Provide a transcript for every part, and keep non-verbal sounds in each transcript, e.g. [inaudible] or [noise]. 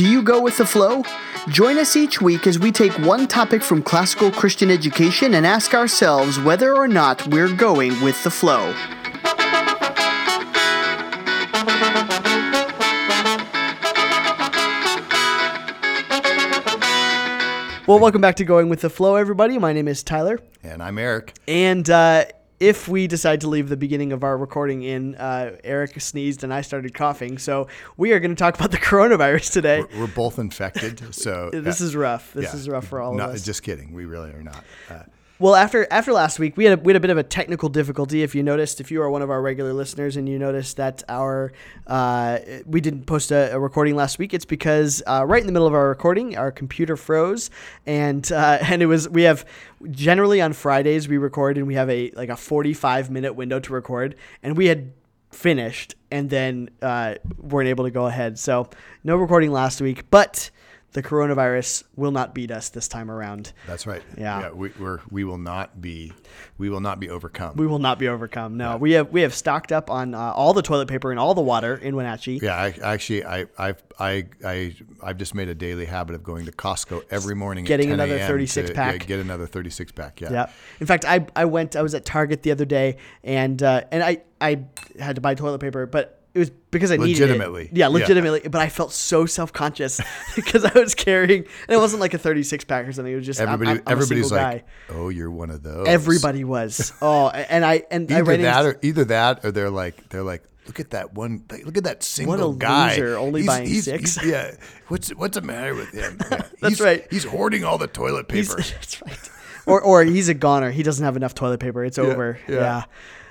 Do you go with the flow? Join us each week as we take one topic from classical Christian education and ask ourselves whether or not we're going with the flow. Well, welcome back to Going with the Flow, everybody. My name is Tyler. And I'm Eric. And uh, if we decide to leave the beginning of our recording in, uh, Eric sneezed and I started coughing. So we are going to talk about the [laughs] coronavirus today. We're, we're both infected, so [laughs] this uh, is rough. This yeah, is rough for all of us. Just kidding. We really are not. Uh, Well, after after last week, we had a, we had a bit of a technical difficulty. If you noticed, if you are one of our regular listeners and you noticed that our uh, we didn't post a, a recording last week, it's because uh, right in the middle of our recording, our computer froze, and uh, [laughs] and it was we have generally on Fridays we record and we have a like a forty five minute window to record, and we had finished and then uh, weren't able to go ahead. So no recording last week, but the coronavirus will not beat us this time around. that's right. Yeah. we, we're we will not be we will not be overcome. We will not be overcome. No, we have we have stocked up on uh, all the toilet paper and all the water in Wenatchee. yeah, I, actually, I, I've, I, I, I've just made a daily habit of going to Costco every morning, and Getting at 10 another 36 pack. Yeah, get another 36 pack. Yeah. Yeah. In fact, I I went. I was at Target the other day, and uh, and I I had to buy toilet paper, but it was because I needed it. Yeah, Yeah. legitimately. But I felt so self conscious [laughs] because I was carrying, and it wasn't like a thirty six pack or something. It was just I'm- Everybody, I'm, I'm a everybody's like, guy. "Oh, you're one of those." Everybody was. Oh, and I and I either ran that into, or either that or they're like they're like look at that one look at that single guy loser, only buying six." he's- yeah what's what's the matter with him Yeah, [laughs] That's he's- right. he's hoarding all the toilet He's- paper [laughs] that's right. Or, or he's a goner. He doesn't have enough toilet paper. It's over. Yeah.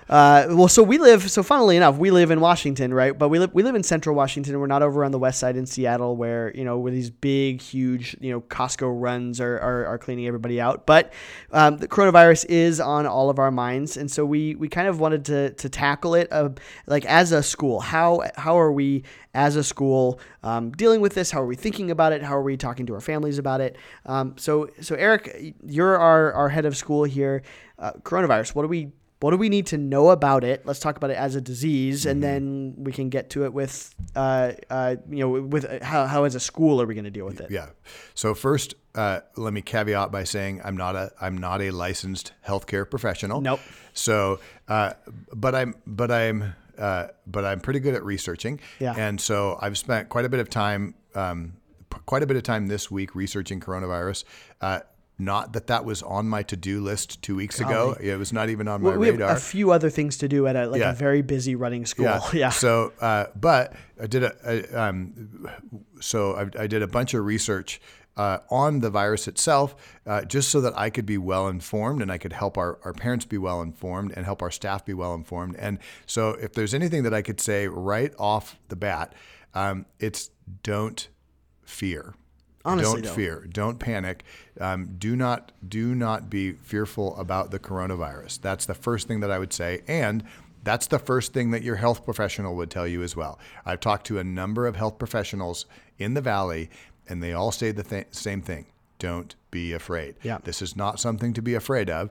Uh, well, so we live. So funnily enough, we live in Washington, right? But we live we live in Central Washington. We're not over on the west side in Seattle, where you know where these big, huge, you know, Costco runs are are, are cleaning everybody out. But um, the coronavirus is on all of our minds, and so we we kind of wanted to to tackle it, uh, like as a school. How how are we as a school um, dealing with this? How are we thinking about it? How are we talking to our families about it? Um, so, so Eric, you're our, our head of school here. Uh, coronavirus. What do we what do we need to know about it? Let's talk about it as a disease, and then we can get to it with, uh, uh, you know, with uh, how, how as a school are we going to deal with it? yeah so first uh, let me caveat by saying i'm not a i'm not a licensed healthcare professional Nope. so uh, but i'm but i'm uh, but i'm pretty good at researching Yeah. and so i've spent quite a bit of time um, quite a bit of time this week researching coronavirus uh, not that that was on my to-do list two weeks ago. It was not even on my we have radar. a few other things to do at a like Yeah. a very busy running school. [laughs] Yeah. So, uh, but I did a, a um, so I, I did a bunch of research uh, on the virus itself, uh, just so that I could be well informed and I could help our, our parents be well informed and help our staff be well informed. And so, if there's anything that I could say right off the bat, um, it's don't fear. Honestly, don't though. fear. Don't panic. Um, do not do not be fearful about the coronavirus. That's the first thing that I would say, and that's the first thing that your health professional would tell you as well. I've talked to a number of health professionals in the valley, and they all say the th- same thing: don't be afraid. Yeah. This is not something to be afraid of.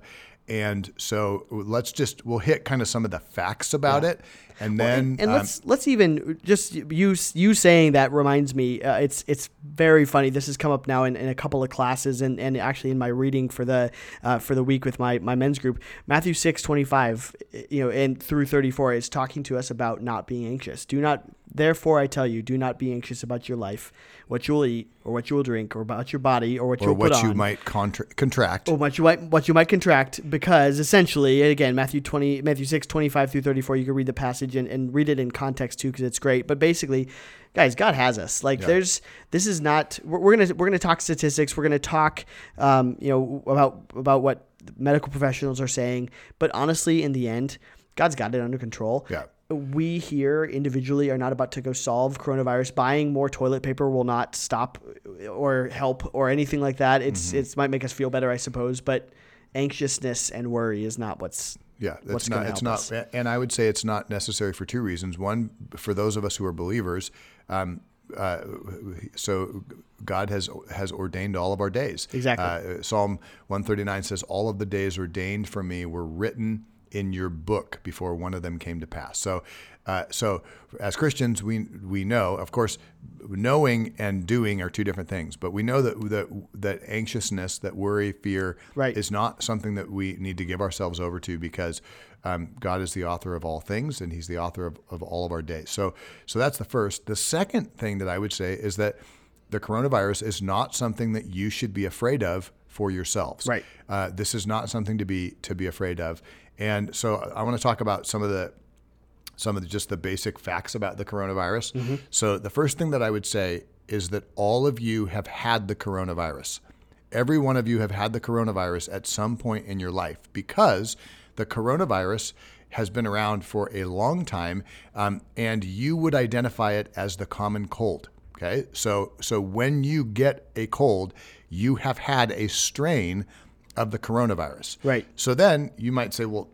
And so let's just we'll hit kind of some of the facts about it, and then and um, let's let's even just you you saying that reminds me uh, it's it's very funny. This has come up now in, in a couple of classes and, and actually in my reading for the uh, for the week with my, my men's group. Matthew 6 25 you know and through 34 is talking to us about not being anxious. Do not therefore i tell you do not be anxious about your life what you will eat or what you will drink or about your body or what or you'll put what you on. might contra- contract. or what you might what you might contract because essentially again Matthew 20 Matthew 6 25 through 34 you can read the passage and, and read it in context too because it's great but basically guys God has us like there's this is not we're, we're gonna we're gonna talk statistics we're gonna talk um, you know about about what medical professionals are saying but honestly in the end God's got it under control Yeah. we here individually are not about to go solve coronavirus. Buying more toilet paper will not stop or help or anything like that. It's Mm-hmm. it's might make us feel better, I suppose, but anxiousness and worry is not what's Yeah, it's not. It's not, us. and I would say it's not necessary for two reasons. One, for those of us who are believers, um, uh, so God has has ordained all of our days. Exactly. Uh, Psalm one thirty nine says, "All of the days ordained for me were written in your book before one of them came to pass. So, uh, so as Christians, we we know, of course, knowing and doing are two different things. But we know that that that anxiousness, that worry, fear, Right. is not something that we need to give ourselves over to because um, God is the author of all things and He's the author of, of all of our days. So, so that's the first. The second thing that I would say is that the coronavirus is not something that you should be afraid of for yourselves. Right. Uh, this is not something to be to be afraid of. And so I want to talk about some of the some of the, just the basic facts about the coronavirus. So the first thing that I would say is that all of you have had the coronavirus. Every one of you have had the coronavirus at some point in your life because the coronavirus has been around for a long time, um, and you would identify it as the common cold. Okay, so so when you get a cold, you have had a strain of the coronavirus. Right. So then you might say, well,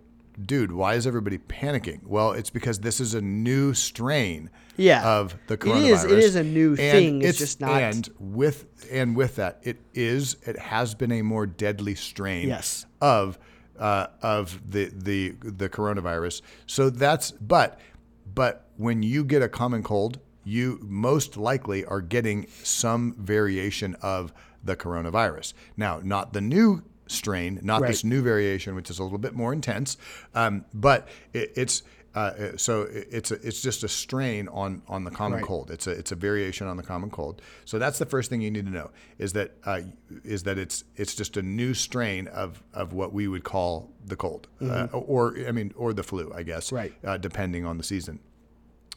dude, why is everybody panicking? Well, it's because this is a new strain Yeah. of the coronavirus. is- it is a new And thing, it's just not- And with and with that, it is it has been a more deadly strain Yes. of uh, of the the the coronavirus. So that's but but when you get a common cold, you most likely are getting some variation of the coronavirus. Now, not the new strain, not Right. this new variation, which is a little bit more intense, um, but it, it's. Uh, so it- it's a, it's just a strain on on the common Right. cold. It's a it's a variation on the common cold. So that's the first thing you need to know is that uh, is that it's it's just a new strain of of what we would call the cold, uh, or I mean, or the flu, I guess, Mm-hmm. Right. uh, depending on the season.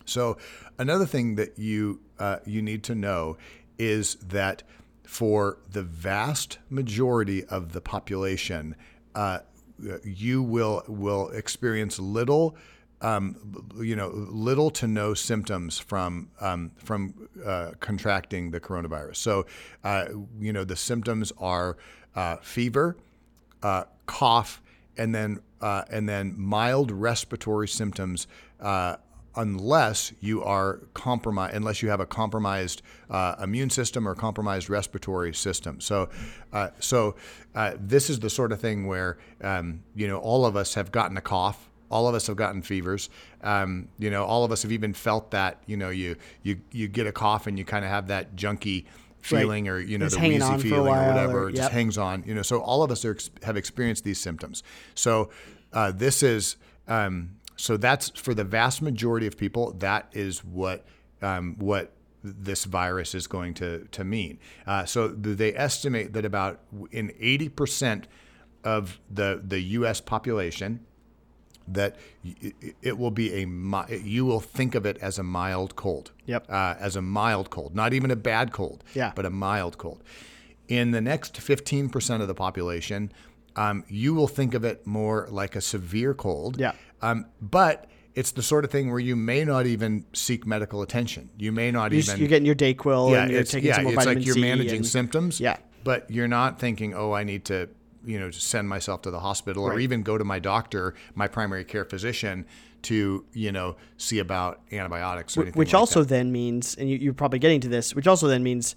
So another thing that you uh, you need to know is that for the vast majority of the population, uh, you will will experience little. Um, you know, little to no symptoms from um, from uh, contracting the coronavirus. So, uh, you know, the symptoms are uh, fever, uh, cough, and then uh, and then mild respiratory symptoms, uh, unless you are compromised, unless you have a compromised uh, immune system or compromised respiratory system. So, uh, so uh, this is the sort of thing where um, you know all of us have gotten a cough. All of us have gotten fevers. Um, you know, all of us have even felt that. You know, you you you get a cough and you kind of have that junky feeling, or you know, It's the wheezy on for a feeling, or whatever. or- it just hangs on. You know, so all of us are, have experienced these symptoms. So uh, this is um, so that's for the vast majority of people. That is what um, what this virus is going to to mean. Uh, so they estimate that about in eighty percent of the the U.S. population that it- it will be a you will think of it as a mild cold. Yep. Uh, as a mild cold, not even a bad cold. Yeah. But a mild cold. In the next 15% of the population, um, you will think of it more like a severe cold. Yeah. Um, but it's the sort of thing where you may not even seek medical attention. You may not You're, even. you're getting your Dayquil yeah, and you're it's, taking yeah, some more it's vitamin like you're C managing and- symptoms. Yeah. But you're not thinking, oh, I need to, you know, to send myself to the hospital or even go to my doctor, my primary care physician, to you know see about antibiotics or anything. which like also that. then means, and you, you're probably getting to this, which also then means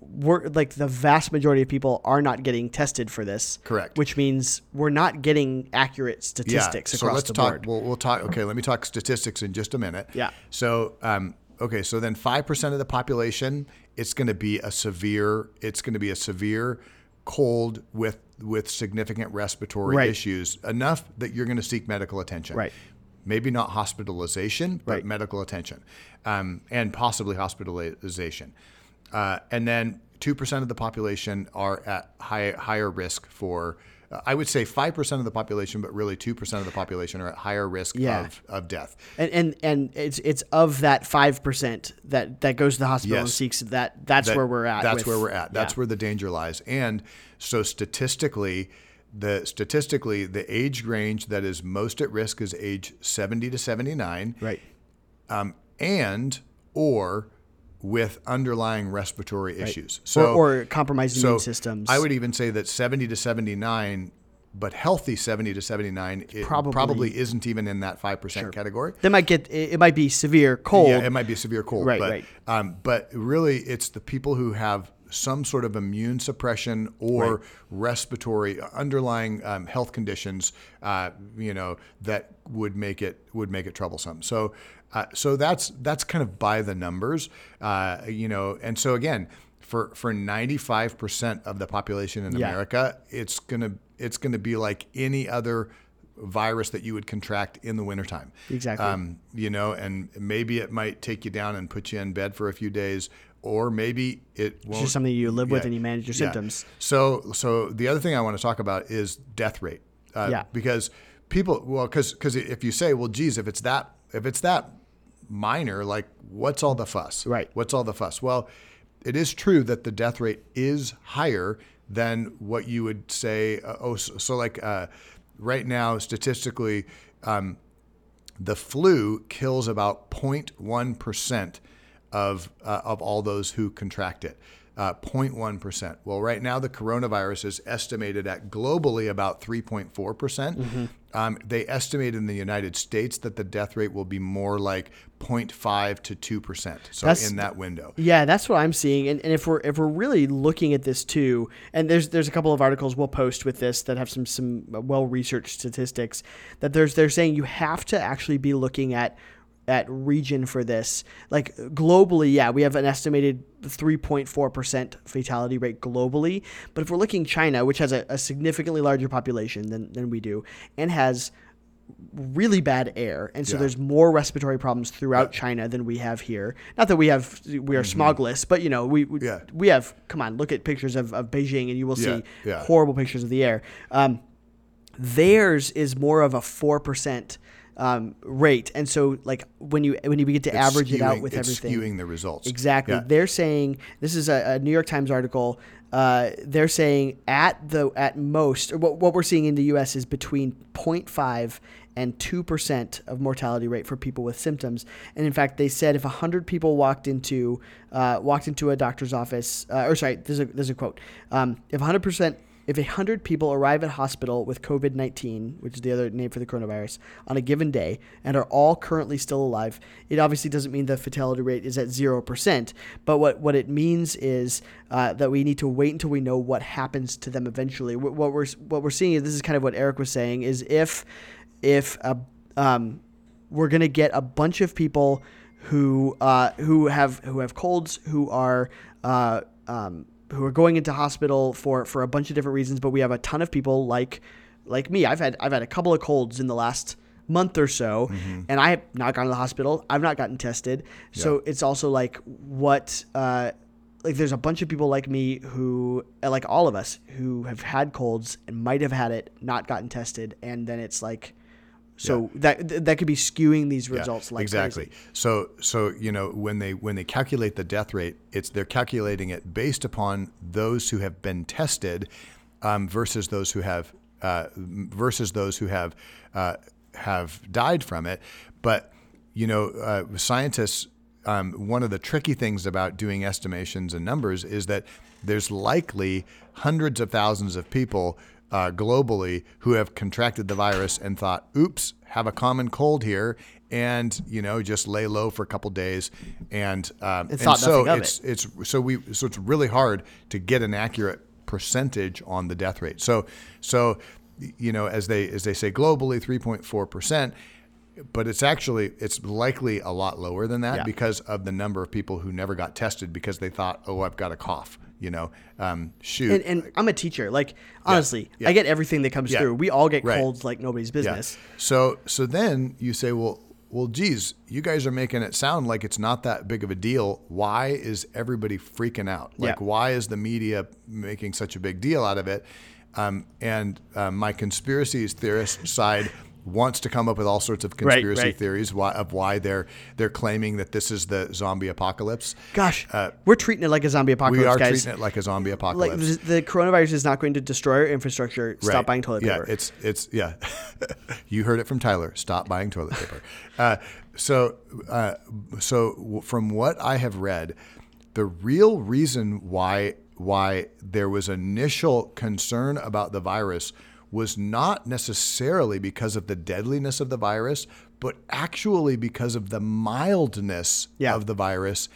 we're like the vast majority of people are not getting tested for this. Correct. Which means we're not getting accurate statistics yeah. So across let's the talk. board. We'll, we'll talk. Okay, let me talk statistics in just a minute. Yeah. So, um, okay, so then five percent of the population, it's going to be a severe. It's going to be a severe cold with with significant respiratory Right. issues, enough that you're going to seek medical attention. Right. Maybe not hospitalization, but Right. medical attention, um, and possibly hospitalization. Uh, and then two percent of the population are at high, higher risk for. uh, I would say five percent of the population, but really two percent of the population are at higher risk Yeah. of, of death. and, and and it's it's of that five percent that that goes to the hospital and seeks that. That's That- where we're at. That's with- where we're at. That's yeah. where the danger lies. And so statistically, the statistically the age range that is most at risk is age 70 to 79, right. um, and or with underlying respiratory issues. So or, or compromised so immune systems. I would even say that 70 to 79 but healthy 70 to 79 it Probably- probably, isn't even in that 5% category. They might get it, it might be severe cold. Yeah, it might be severe cold, Right, but right. Um, but really, it's the people who have some sort of immune suppression or respiratory underlying um, health conditions, uh, you know, that would make it would make it troublesome. So, uh, so that's that's kind of by the numbers, uh, you know, and so again. For, for 95% of the population in Yeah. America, it's gonna it's gonna be like any other virus that you would contract in the wintertime. Exactly. Um, you know, and maybe it might take you down and put you in bed for a few days, or maybe it won't. It's just something you live with and you manage your yeah. symptoms. So, so the other thing I want to talk about is death rate. Uh, Yeah. Because people, well, because because if you say, well, geez, if it's that if it's that minor, like what's all the fuss? Right. What's all the fuss? Well, it is true that the death rate is higher than what you would say. Uh, oh, so, so like uh, right now, statistically, um, the flu kills about 0.1 percent of uh, of all those who contract it. Uh, 0.1 percent. Well, right now the coronavirus is estimated at globally about 3.4 percent. Um, they estimate in the United States that the death rate will be more like 0.5 to 2 percent. So That's- in that window. Yeah, that's what I'm seeing. And, and if we're if we're really looking at this too, and there's there's a couple of articles we'll post with this that have some some well researched statistics that there's they're saying you have to actually be looking at at region for this. Like globally, yeah, we have an estimated 3.4% fatality rate globally. But if we're looking China, which has a, a significantly larger population than, than we do, and has really bad air, and so Yeah. there's more respiratory problems throughout China than we have here. Not that we have we are smogless, but you know we we, Mm-hmm. Yeah. we have. Come on, look at pictures of, of Beijing, and you will see yeah. horrible pictures of the air. Um, theirs is more of a four percent um, rate, and so like when you when you begin to average it out with it's everything, skewing the results. Exactly. Yeah. They're saying this is a, a New York Times article. Uh, they're saying at the at most, or what, what we're seeing in the U.S. is between 0.5 and 2 percent of mortality rate for people with symptoms. And in fact, they said if 100 people walked into uh, walked into a doctor's office, uh, or sorry, there's a there's a quote. Um, if 100 percent if 100 people arrive at hospital with COVID 19, which is the other name for the coronavirus, on a given day and are all currently still alive, it obviously doesn't mean the fatality rate is at 0%. But what, what it means is uh, that we need to wait until we know what happens to them eventually. What, what, we're, what we're seeing, is this is kind of what Eric was saying, is if, if a, um, we're going to get a bunch of people who, uh, who, have, who have colds, who are. Uh, um, who are going into hospital for for a bunch of different reasons, but we have a ton of people like like me. I've had I've had a couple of colds in the last month or so, and I have not gone to the hospital. I've not gotten tested. So it's also like what uh, like there's a bunch of people like me who like all of us who have had colds and might have had it, not gotten tested, and then it's like. So that that could be skewing these Yeah, results like exactly. crazy. So so you know when they when they calculate the death rate, it's they're calculating it based upon those who have been tested um, versus those who have uh, versus those who have uh, have died from it. But you know, uh, scientists. Um, one of the tricky things about doing estimations and numbers is that there's likely hundreds of thousands of people uh, globally who have contracted the virus and thought, "Oops, have a common cold here," and you know just lay low for a couple days, and um, and so nothing of it's it's so we so it's really hard to get an accurate percentage on the death rate. So so you know as they as they say globally, three point four percent. But it's actually it's likely a lot lower than that Yeah. because of the number of people who never got tested because they thought, oh, I've got a cough. You know, um, shoot. And, and I'm a teacher. Like honestly, yeah. I get everything that comes Yeah. through. We all get Right. colds like nobody's Yeah. business. So so then you say, well, well, geez, you guys are making it sound like it's not that big of a deal. Why is everybody freaking out? Like, Yeah. why is the media making such a big deal out of it? Um, and uh, my conspiracy theorist side wants to come up with all sorts of conspiracy right. theories why, of why they're they're claiming that this is the zombie apocalypse. Gosh, we're treating it like a zombie apocalypse, Uh, we are guys. treating it like a zombie apocalypse. the, the coronavirus is not going to destroy our infrastructure. Stop Right. buying toilet yeah, paper. it's it's yeah. [laughs] you heard it from Tyler. Stop buying toilet paper. Uh, so uh, so from what I have read, the real reason why why there was initial concern about the virus was not necessarily because of the deadliness of the virus, but actually because of the mildness Yeah. of the virus,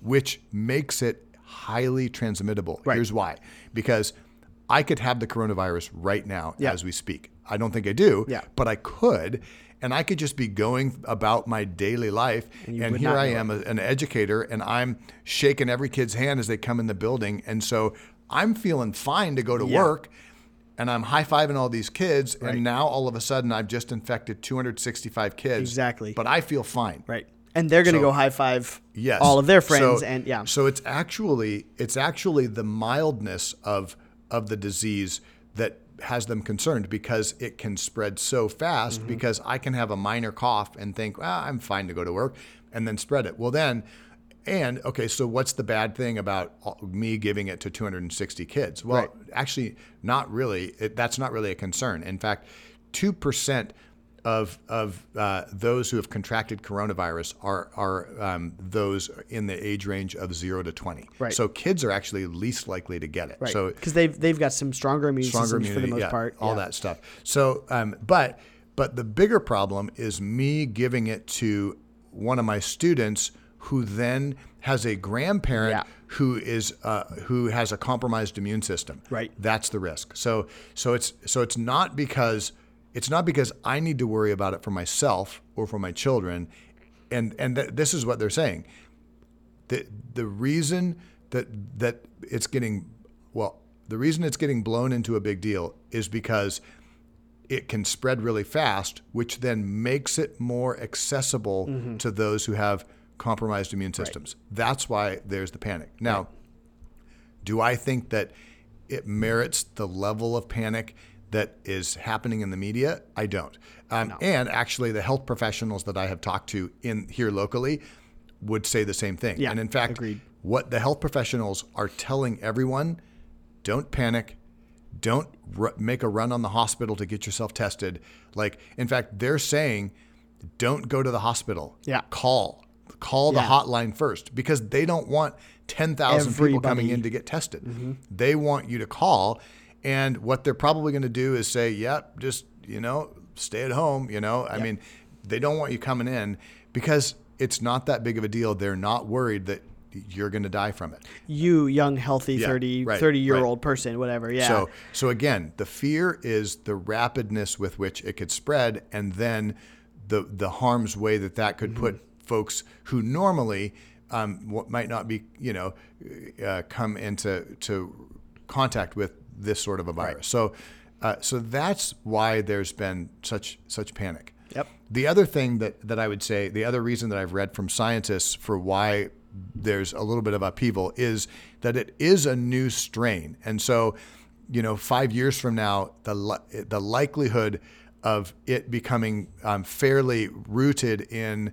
which makes it highly transmittable. Right. Here's why: because I could have the coronavirus right now Yeah. as we speak. I don't think I do, Yeah. but I could. And I could just be going about my daily life, and, would here I am, a- an educator, and I'm shaking every kid's hand as they come in the building, and so I'm feeling fine to go to Yeah. work, and I'm high fiving all these kids, Right. and now all of a sudden I've just infected 265 kids, Exactly. But I feel fine, Right. And they're going to So- go high five Yes. all of their friends So- and yeah. So it's actually it's actually the mildness of of the disease that has them concerned because it can spread so fast Mm-hmm. because I can have a minor cough and think, ah, I'm fine to go to work and then spread it. Well then and okay, so what's the bad thing about me giving it to 260 kids? Well, Right. actually, not really. It, that's not really a concern. In fact, two percent of of uh, those who have contracted coronavirus are are um, those in the age range of zero to 20. Right. So kids are actually least likely to get it. Right. So because they've they've got some stronger immune stronger systems immunity, for the most yeah, part. all yeah. that stuff. So, um, but but the bigger problem is me giving it to one of my students who then has a grandparent Yeah. who is uh, who has a compromised immune system. Right. That's the risk. So so it's so it's not because it's not because I need to worry about it for myself or for my children, and and th- this is what they're saying the the reason that that it's getting well the reason it's getting blown into a big deal is because it can spread really fast which then makes it more accessible to those who have compromised immune systems. That's why there's the panic. Now do i think that it merits the level of panic that is happening in the media? I don't. Um, and actually the health professionals that i have talked to in here locally would say the same thing. Yeah, and in fact agreed. what the health professionals are telling everyone don't panic. Don't r- make a run on the hospital to get yourself tested. Like in fact they're saying don't go to the hospital. Yeah. call call the Yeah. hotline first because they don't want 10,000 people coming in to get tested. Mm-hmm. They want you to call and what they're probably going to do is say yep just you know stay at home you know? I mean they don't want you coming in because it's not that big of a deal. They're not worried that you're going to die from it. You young healthy Yeah, 30 right, 30 year right. old person whatever yeah. So, so again, the fear is the rapidness with which it could spread, and then the the harm's way that that could put mm-hmm. Folks who normally um, what might not be, you know, uh, come into to contact with this sort of a virus. So, uh, so that's why there's been such such panic. Yep. The other thing that, that I would say, the other reason that I've read from scientists for why there's a little bit of upheaval is that it is a new strain. And so, you know, five years from now, the, li- the likelihood of it becoming um, fairly rooted in,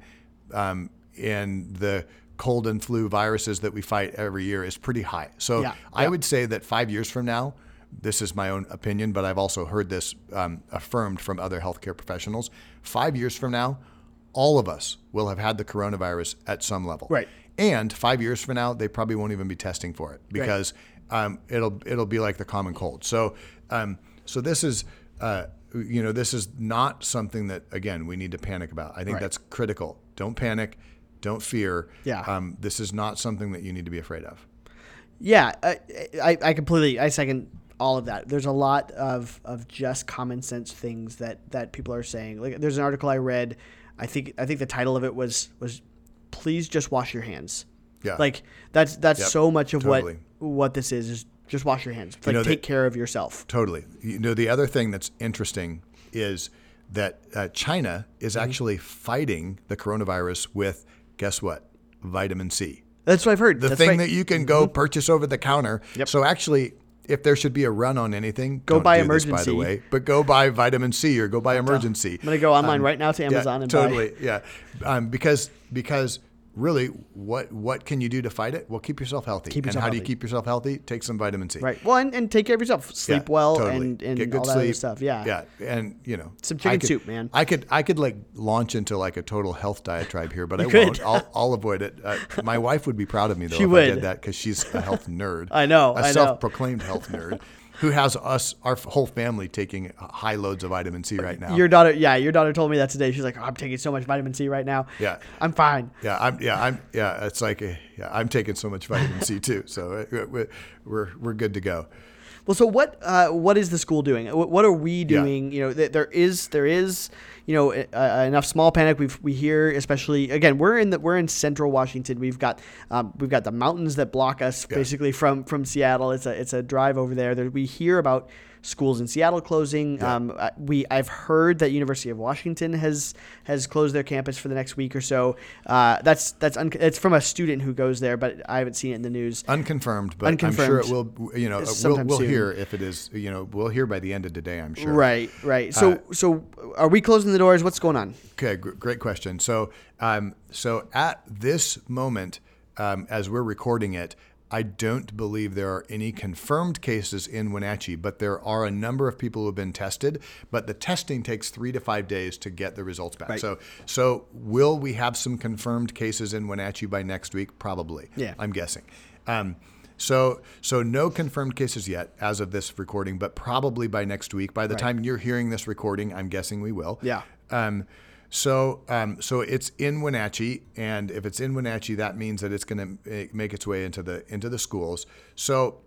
um, in the cold and flu viruses that we fight every year is pretty high. So Yeah. I Yep. would say that five years from now, this is my own opinion, but I've also heard this um, affirmed from other healthcare professionals. Five years from now, all of us will have had the coronavirus at some level. Right. And five years from now, they probably won't even be testing for it because um, it'll it'll be like the common cold. So um, so this is. Uh, you know, this is not something that again we need to panic about. I think Right. that's critical. Don't panic, don't fear. Yeah. Um, this is not something that you need to be afraid of. Yeah, I, I, I completely I second all of that. There's a lot of, of just common sense things that, that people are saying. Like there's an article I read. I think I think the title of it was was please just wash your hands. Yeah. Like that's that's Yep, so much of totally. what what this is is just wash your hands. Like know, take the- care of yourself. Totally. You know, the other thing that's interesting is that uh, China is Mm-hmm. actually fighting the coronavirus with, guess what? Vitamin C. That's what I've heard. The That's thing right. Mm-hmm. that you can go purchase over the counter. Yep. So actually, if there should be a run on anything, Go buy do this, by the way. But go buy vitamin C or go buy Emergen-C. I'm gonna go online right now to Amazon yeah, and buy. totally, yeah, um, because because really, what what can you do to fight it? Well, keep yourself healthy. Keep and yourself how do you keep yourself healthy? Take some vitamin C. Right. Well, and, and take care of yourself. Yeah, Sleep well totally. and, and Get good all that sleep. other stuff. Yeah. Yeah, and you know, Some chicken could- soup, man. I could I could like launch into like a total health diatribe here, but I could. won't. I'll, I'll avoid it. Uh, my wife would be proud of me though [laughs] She if I did that because she's a health nerd. [laughs] I know, a I know. self-proclaimed health nerd. [laughs] who has us, our whole family, taking high loads of vitamin C right now. Your daughter, yeah, your daughter told me that today. She's like, oh, I'm taking so much vitamin C right now. Yeah. I'm fine. yeah, I'm. Yeah, I'm. Yeah, it's like, yeah, I'm taking so much vitamin C too. So uh, we're we're we're good to go. Well, so what? Uh, what is the school doing? What, are we doing? You know, th- there is there is you know uh, enough small panic. We we hear especially again we're in the we're in central Washington. We've got um, we've got the mountains that block us basically from from Seattle. It's a it's a drive over there. there we hear about schools in Seattle closing. Um, uh, we I've heard that University of Washington has has closed their campus for the next week or so. Uh, that's that's un- it's from a student who goes there, but I haven't seen it in the news. Unconfirmed, but I'm sure it will. You know, we'll, we'll hear if it is. You know, we'll hear by the end of today. I'm sure. Right, right. So so are we closing the doors? What's going on? Okay, gr- great question. So, um, so at this moment, um, as we're recording it, I don't believe there are any confirmed cases in Wenatchee, but there are a number of people who have been tested. But the testing takes three to five days to get the results back. Right. So, so will we have some confirmed cases in Wenatchee by next week? Probably. Yeah. I'm guessing. Um, so, so no confirmed cases yet as of this recording, but probably by next week. By the time you're hearing this recording, I'm guessing we will. Yeah. Um, so, um, so it's in Wenatchee, and if it's in Wenatchee, that means that it's going to make its way into the into the schools. So,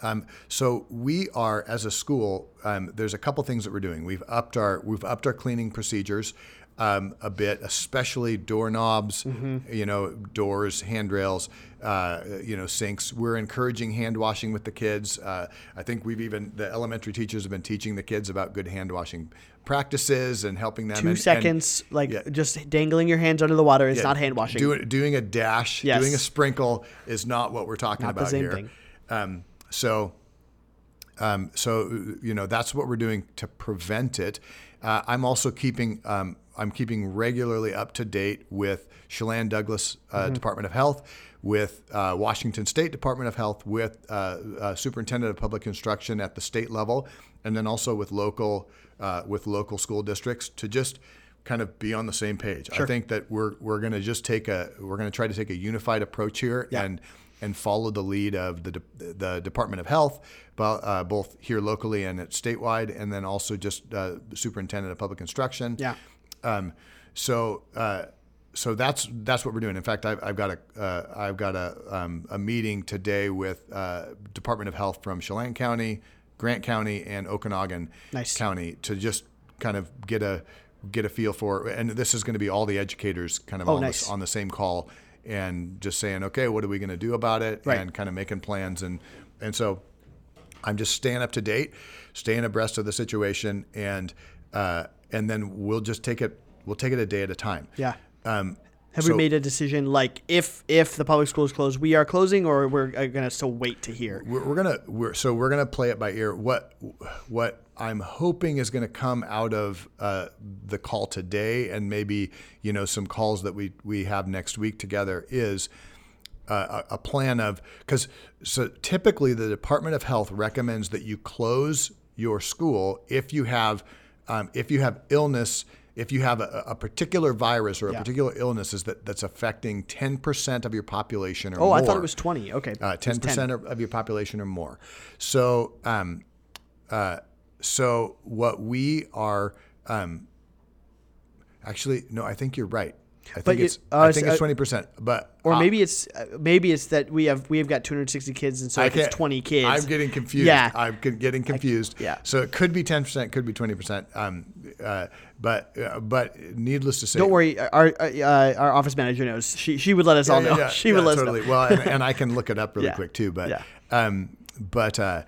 um, so we are as a school. Um, there's a couple things that we're doing. We've upped our we've upped our cleaning procedures um, a bit, especially doorknobs, you know, doors, handrails, uh, you know, sinks. We're encouraging hand washing with the kids. Uh, I think we've even the elementary teachers have been teaching the kids about good hand washing practices and helping them. Two and- and- seconds, like yeah. just dangling your hands under the water is yeah, not hand washing. Doing, doing a dash, Yes. doing a sprinkle is not what we're talking Not the about same here. thing. Um, so, um, so you know that's what we're doing to prevent it. Uh, I'm also keeping um, I'm keeping regularly up to date with Chelan Douglas uh, Mm-hmm. Department of Health, with uh, Washington State Department of Health, with uh, uh, Superintendent of Public Instruction at the state level, and then also with local uh, with local school districts to just kind of be on the same page. I think that we're we're going to just take a we're going to try to take a unified approach here Yeah. and and follow the lead of the de- the Department of Health, uh, both here locally and at statewide, and then also just uh, Superintendent of Public Instruction. Yeah. Um, so uh, so that's that's what we're doing. In fact, I've, I've got a uh, I've got a um, a meeting today with uh, Department of Health from Chelan County, Grant County, and Okanogan Nice. County to just kind of get a get a feel for. And this is going to be all the educators kind of Oh, on, nice. the, on the same call and just saying, okay, what are we going to do about it, Right. and kind of making plans and and so I'm just staying up to date, staying abreast of the situation, and uh, and then we'll just take it. We'll take it a day at a time. Yeah. Um, Have so we made a decision like if if the public schools close, we are closing, or we're uh, gonna still wait to hear? We're, we're gonna we're so we're gonna play it by ear. What what I'm hoping is going to come out of uh, the call today, and maybe you know some calls that we we have next week together is. Uh, a a plan of because so typically the Department of Health recommends that you close your school if you have um, if you have illness if you have a, a particular virus or a Yeah. particular illness is that that's affecting 10% of your population or more. Oh, more I thought it was twenty. Okay, uh, ten percent of, of your population or more. So, um, uh, so what we are, um, actually, no, I think you're right. I think you- it's uh, I think uh, it's twenty percent, but Or uh, maybe it's uh, maybe it's that we have we have got 260 kids, and so I if it's twenty kids. I'm getting confused. Yeah. I'm getting confused. yeah. So it could be ten percent, could be twenty percent. Um, uh, but uh, but needless to say, Don't worry, our uh, our office manager knows. She she would let us all know. yeah, [laughs] she yeah, would let totally. us know. well, and, and I [laughs] can look it up really Yeah. quick too. But Yeah. um, but uh,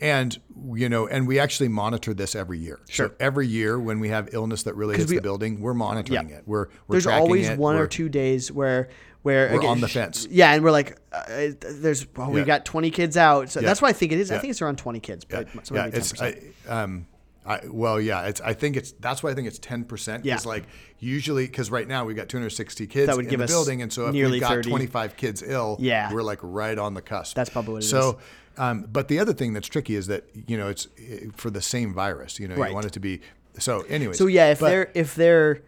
and you know, and we actually monitor this every year. Sure. So every year when we have illness that really hits we- the building, we're monitoring Yeah. it. We're we're There's always it. one or We're- two days where where We're again, on the fence. Yeah, and we're like, uh, there's well, we Yeah. got 20 kids out, so Yeah. that's why I think it is. I think it's around 20 kids. But so yeah, it's 10%. I, um, I, well, yeah, it's. I think it's. That's why I think it's ten percent. Yeah. Because like usually, because right now we've got 260 kids That would in give the us building, and so if we've got 30. 25 kids ill, Yeah. we're like right on the cusp. That's probably what it so, Um, but the other thing that's tricky is that you know it's uh, for the same virus. You know, Right. you want it to be. So, anyways. So yeah, if but- they're if they're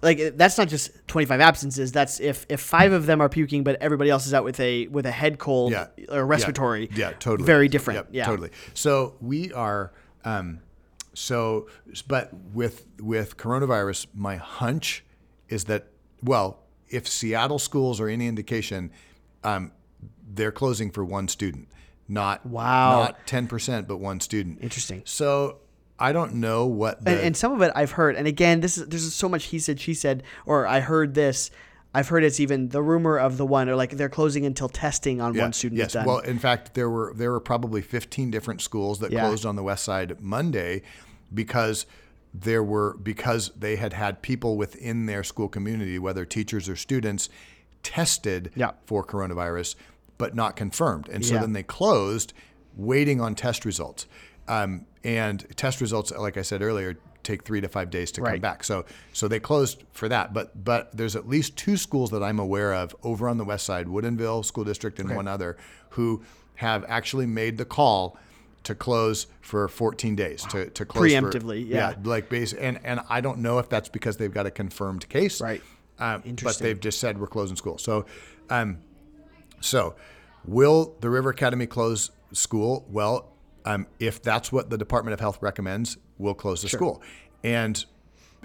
like that's not just 25 absences. That's if if five of them are puking, but everybody else is out with a with a head cold Yeah. or respiratory. Yeah, totally. Very different. Yep, yeah, totally. So we are. Um, so, but with with coronavirus, my hunch is that well, if Seattle schools are any indication, um, they're closing for one student, not Wow. not ten percent, but one student. Interesting. So I don't know what the and, and some of it I've heard. And again, this is there's so much he said, she said, or I heard this. I've heard it's even the rumor of the one, or like they're closing until testing on one student yes. is done. Well, in fact, there were there were probably 15 different schools that Yeah. closed on the west side Monday because there were because they had had people within their school community, whether teachers or students, tested Yeah. for coronavirus, but not confirmed, and so Yeah. then they closed, waiting on test results. Um, and test results, like I said earlier, take three to five days to come back. So so they closed for that. But but there's at least two schools that I'm aware of over on the west side, Woodinville School District and one other, who have actually made the call to close for 14 days to, to close for- Preemptively, yeah. like base and and I don't know if that's because they've got a confirmed case, Right. Um, but they've just said we're closing school. So, um, so will the River Academy close school? Well, um, if that's what the Department of Health recommends, we'll close the school. And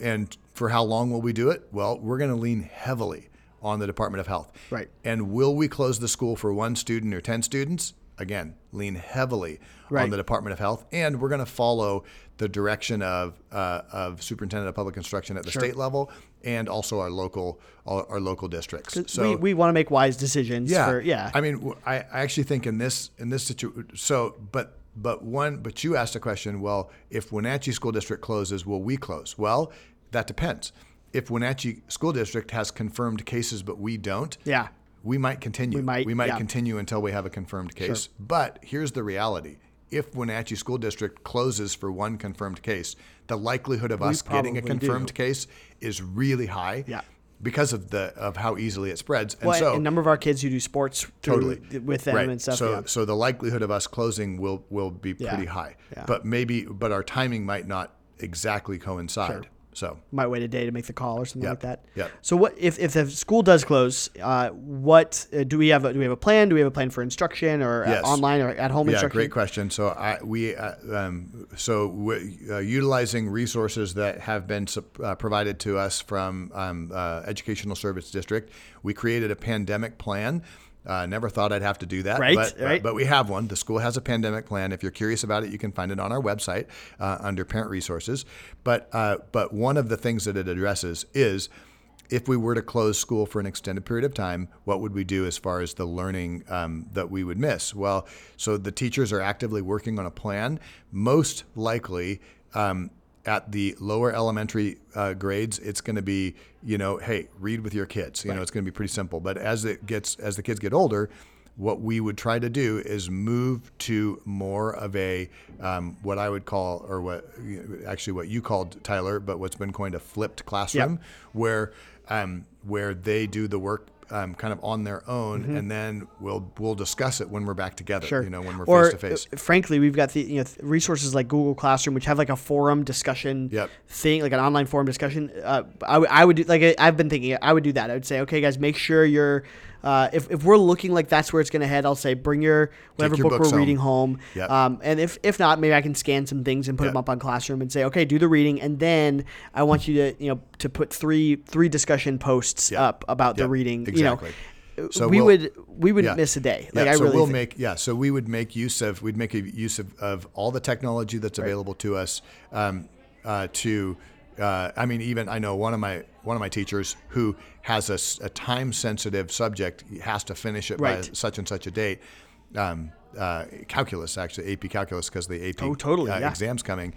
and for how long will we do it? Well, we're going to lean heavily on the Department of Health. Right. And will we close the school for one student or 10 students? Again, lean heavily Right. on the Department of Health. And we're going to follow the direction of, uh, of Superintendent of Public Instruction at the state level and also our local our, local districts. So we, we want to make wise decisions. yeah, For, yeah. I mean, I, I actually think in this in this situation, so but but one, but you asked a question. Well, if Wenatchee School District closes, will we close? Well, that depends. If Wenatchee School District has confirmed cases, but we don't, yeah. we might continue. We might, We yeah. continue until we have a confirmed case. Sure. But here's the reality: if Wenatchee School District closes for one confirmed case, the likelihood of us getting a probably do. confirmed case is really high. Yeah. Because of the of how easily it spreads, and Well, so a number of our kids who do sports through- totally with them right. and stuff. So yeah. so the likelihood of us closing will will be Yeah. pretty high. Yeah. But maybe but our timing might not exactly coincide. So might wait a day to make the call or something Yep. like that. Yep. So what if, if the school does close? Uh, what uh, do we have? A, do we have a plan? Do we have a plan for instruction or uh, Yes. online or at home yeah, instruction? great question. So I we uh, um, so we, uh, utilizing resources that have been uh, provided to us from um, uh, Educational Service District, we created a pandemic plan. Uh, never thought I'd have to do that, Right, But, right. but we have one. The school has a pandemic plan. If you're curious about it, you can find it on our website uh, under Parent Resources. But uh, but one of the things that it addresses is if we were to close school for an extended period of time, what would we do as far as the learning um, that we would miss? Well, so the teachers are actively working on a plan. Most likely, um, at the lower elementary uh, grades, it's going to be, you know, hey, read with your kids. You know, it's going to be pretty simple. But as it gets, as the kids get older, what we would try to do is move to more of a um, what I would call, or what actually what you called Tyler, but what's been coined a flipped classroom, where um, where they do the work um, kind of on their own, and then we'll we'll discuss it when we're back together. Mm-hmm. Sure. You know, when we're face to face. Frankly, we've got the you know th- resources like Google Classroom, which have like a forum discussion Yep. thing, like an online forum discussion. Uh, I, w- I would do like I've been thinking. I would do that. I would say, okay, guys, make sure you're. Uh, if, if we're looking like that's where it's going to head, I'll say bring your whatever your book we're home. reading home. Yep. Um, and if, if not, maybe I can scan some things and put them up on Classroom and say, okay, do the reading, and then I want you to you know to put three three discussion posts Yep. up about the reading. Exactly. You know, So we we'll- would we wouldn't Yeah. miss a day. Like yeah, I so really we'll think- make yeah, so we would make use of we'd make use of, of all the technology that's available to us um, uh, to uh, I mean even I know one of my one of my teachers who has a time sensitive subject has to finish it by such and such a date. Um, uh, calculus actually AP calculus because the AP Oh, totally, uh, yeah. exams coming.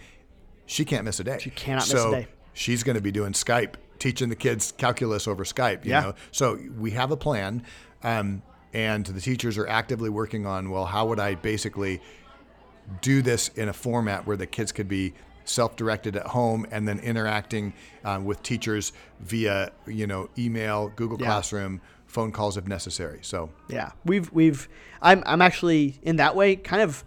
She can't miss a day. She cannot miss a so day. She's going to be doing Skype, teaching the kids calculus over Skype. You Yeah. know, so we have a plan, um, and the teachers are actively working on. Well, how would I basically do this in a format where the kids could be self-directed at home and then interacting um, with teachers via, you know, email, Google Yeah. Classroom, phone calls if necessary. So Yeah, we've we've I'm I'm actually in that way kind of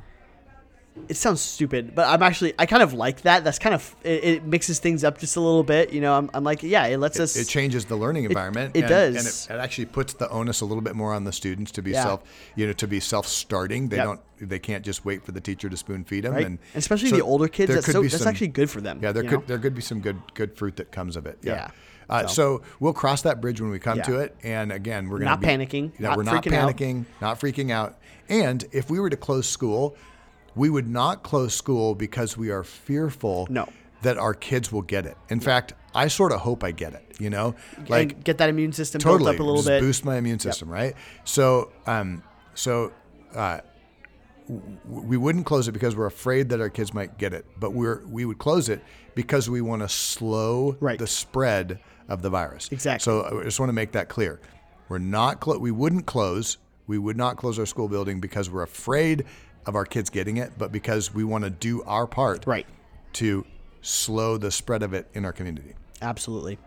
it sounds stupid, but I'm actually I kind of like that. That's kind of it, it mixes things up just a little bit. You know, I'm, I'm like, yeah, it lets us. It changes the learning environment. it and, does. and it, it actually puts the onus a little bit more on the students to be Yeah. self, you know, to be self-starting. They Yep. don't, they can't just wait for the teacher to spoon feed them. right? And especially so the older kids. That's so that's some- actually good for them. Yeah, there could know? there could be some good good fruit that comes of it. Yeah. Yeah. Uh, so. we'll cross that bridge when we come Yeah. to it. And again, we're gonna Not be, panicking, Yeah, not we're not freaking out. panicking, not freaking out. And if we were to close school, we would not close school because we are fearful No. that our kids will get it. In fact, I sort of hope I get it. You know, like and get that immune system totally built up a little bit. boost my immune system, right? So, um, so uh, we wouldn't close it because we're afraid that our kids might get it, but we're we would close it because we want to slow Right. the spread of the virus. Exactly. So I just want to make that clear. We're not we wouldn't close. We would not close our school building because we're afraid of our kids getting it, but because we want to do our part Right. to slow the spread of it in our community. Absolutely.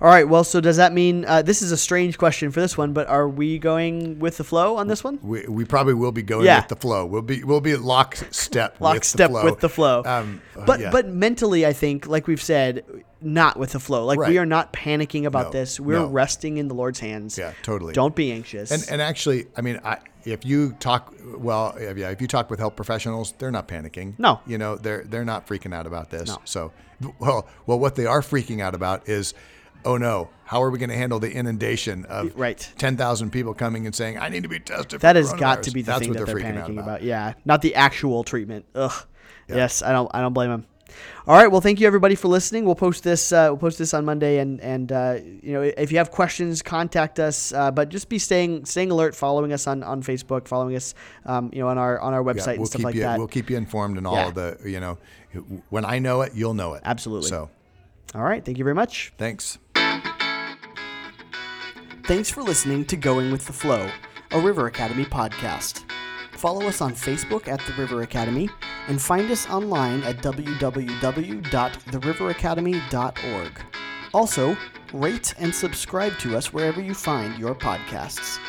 All right. Well, so does that mean uh, this is a strange question for this one? But are we going with the flow on this one? We, we probably will be going Yeah. with the flow. We'll be we'll be lockstep Lockstep with the flow. with the flow. Um, but yeah. but mentally, I think, like we've said, not with the flow. Like Right. we are not panicking about No, this. We're no. resting in the Lord's hands. Yeah, totally. Don't be anxious. And and actually, I mean, I, if you talk well, yeah, if you talk with health professionals, they're not panicking. No. you know, they're they're not freaking out about this. No. So, well, well, what they are freaking out about is, oh no, how are we going to handle the inundation of Right. ten thousand people coming and saying I need to be tested? that has got to be the That's thing what that they're, freaking panicking out about. Yeah, not the actual treatment. Ugh. Yeah. Yes, I don't. I don't blame them. All right. Well, thank you everybody for listening. We'll post this. Uh, we'll post this on Monday, and and uh, you know if you have questions, contact us. Uh, but just be staying staying alert, following us on, on Facebook, following us, um, you know, on our on our website Yeah, and we'll stuff keep like you that. we'll keep you informed and all Yeah. the you know when I know it, you'll know it. Absolutely. So All right. Thank you very much. thanks. Thanks for listening to Going with the Flow, a River Academy podcast. Follow us on Facebook at The River Academy and find us online at www.theriveracademy.org. Also, rate and subscribe to us wherever you find your podcasts.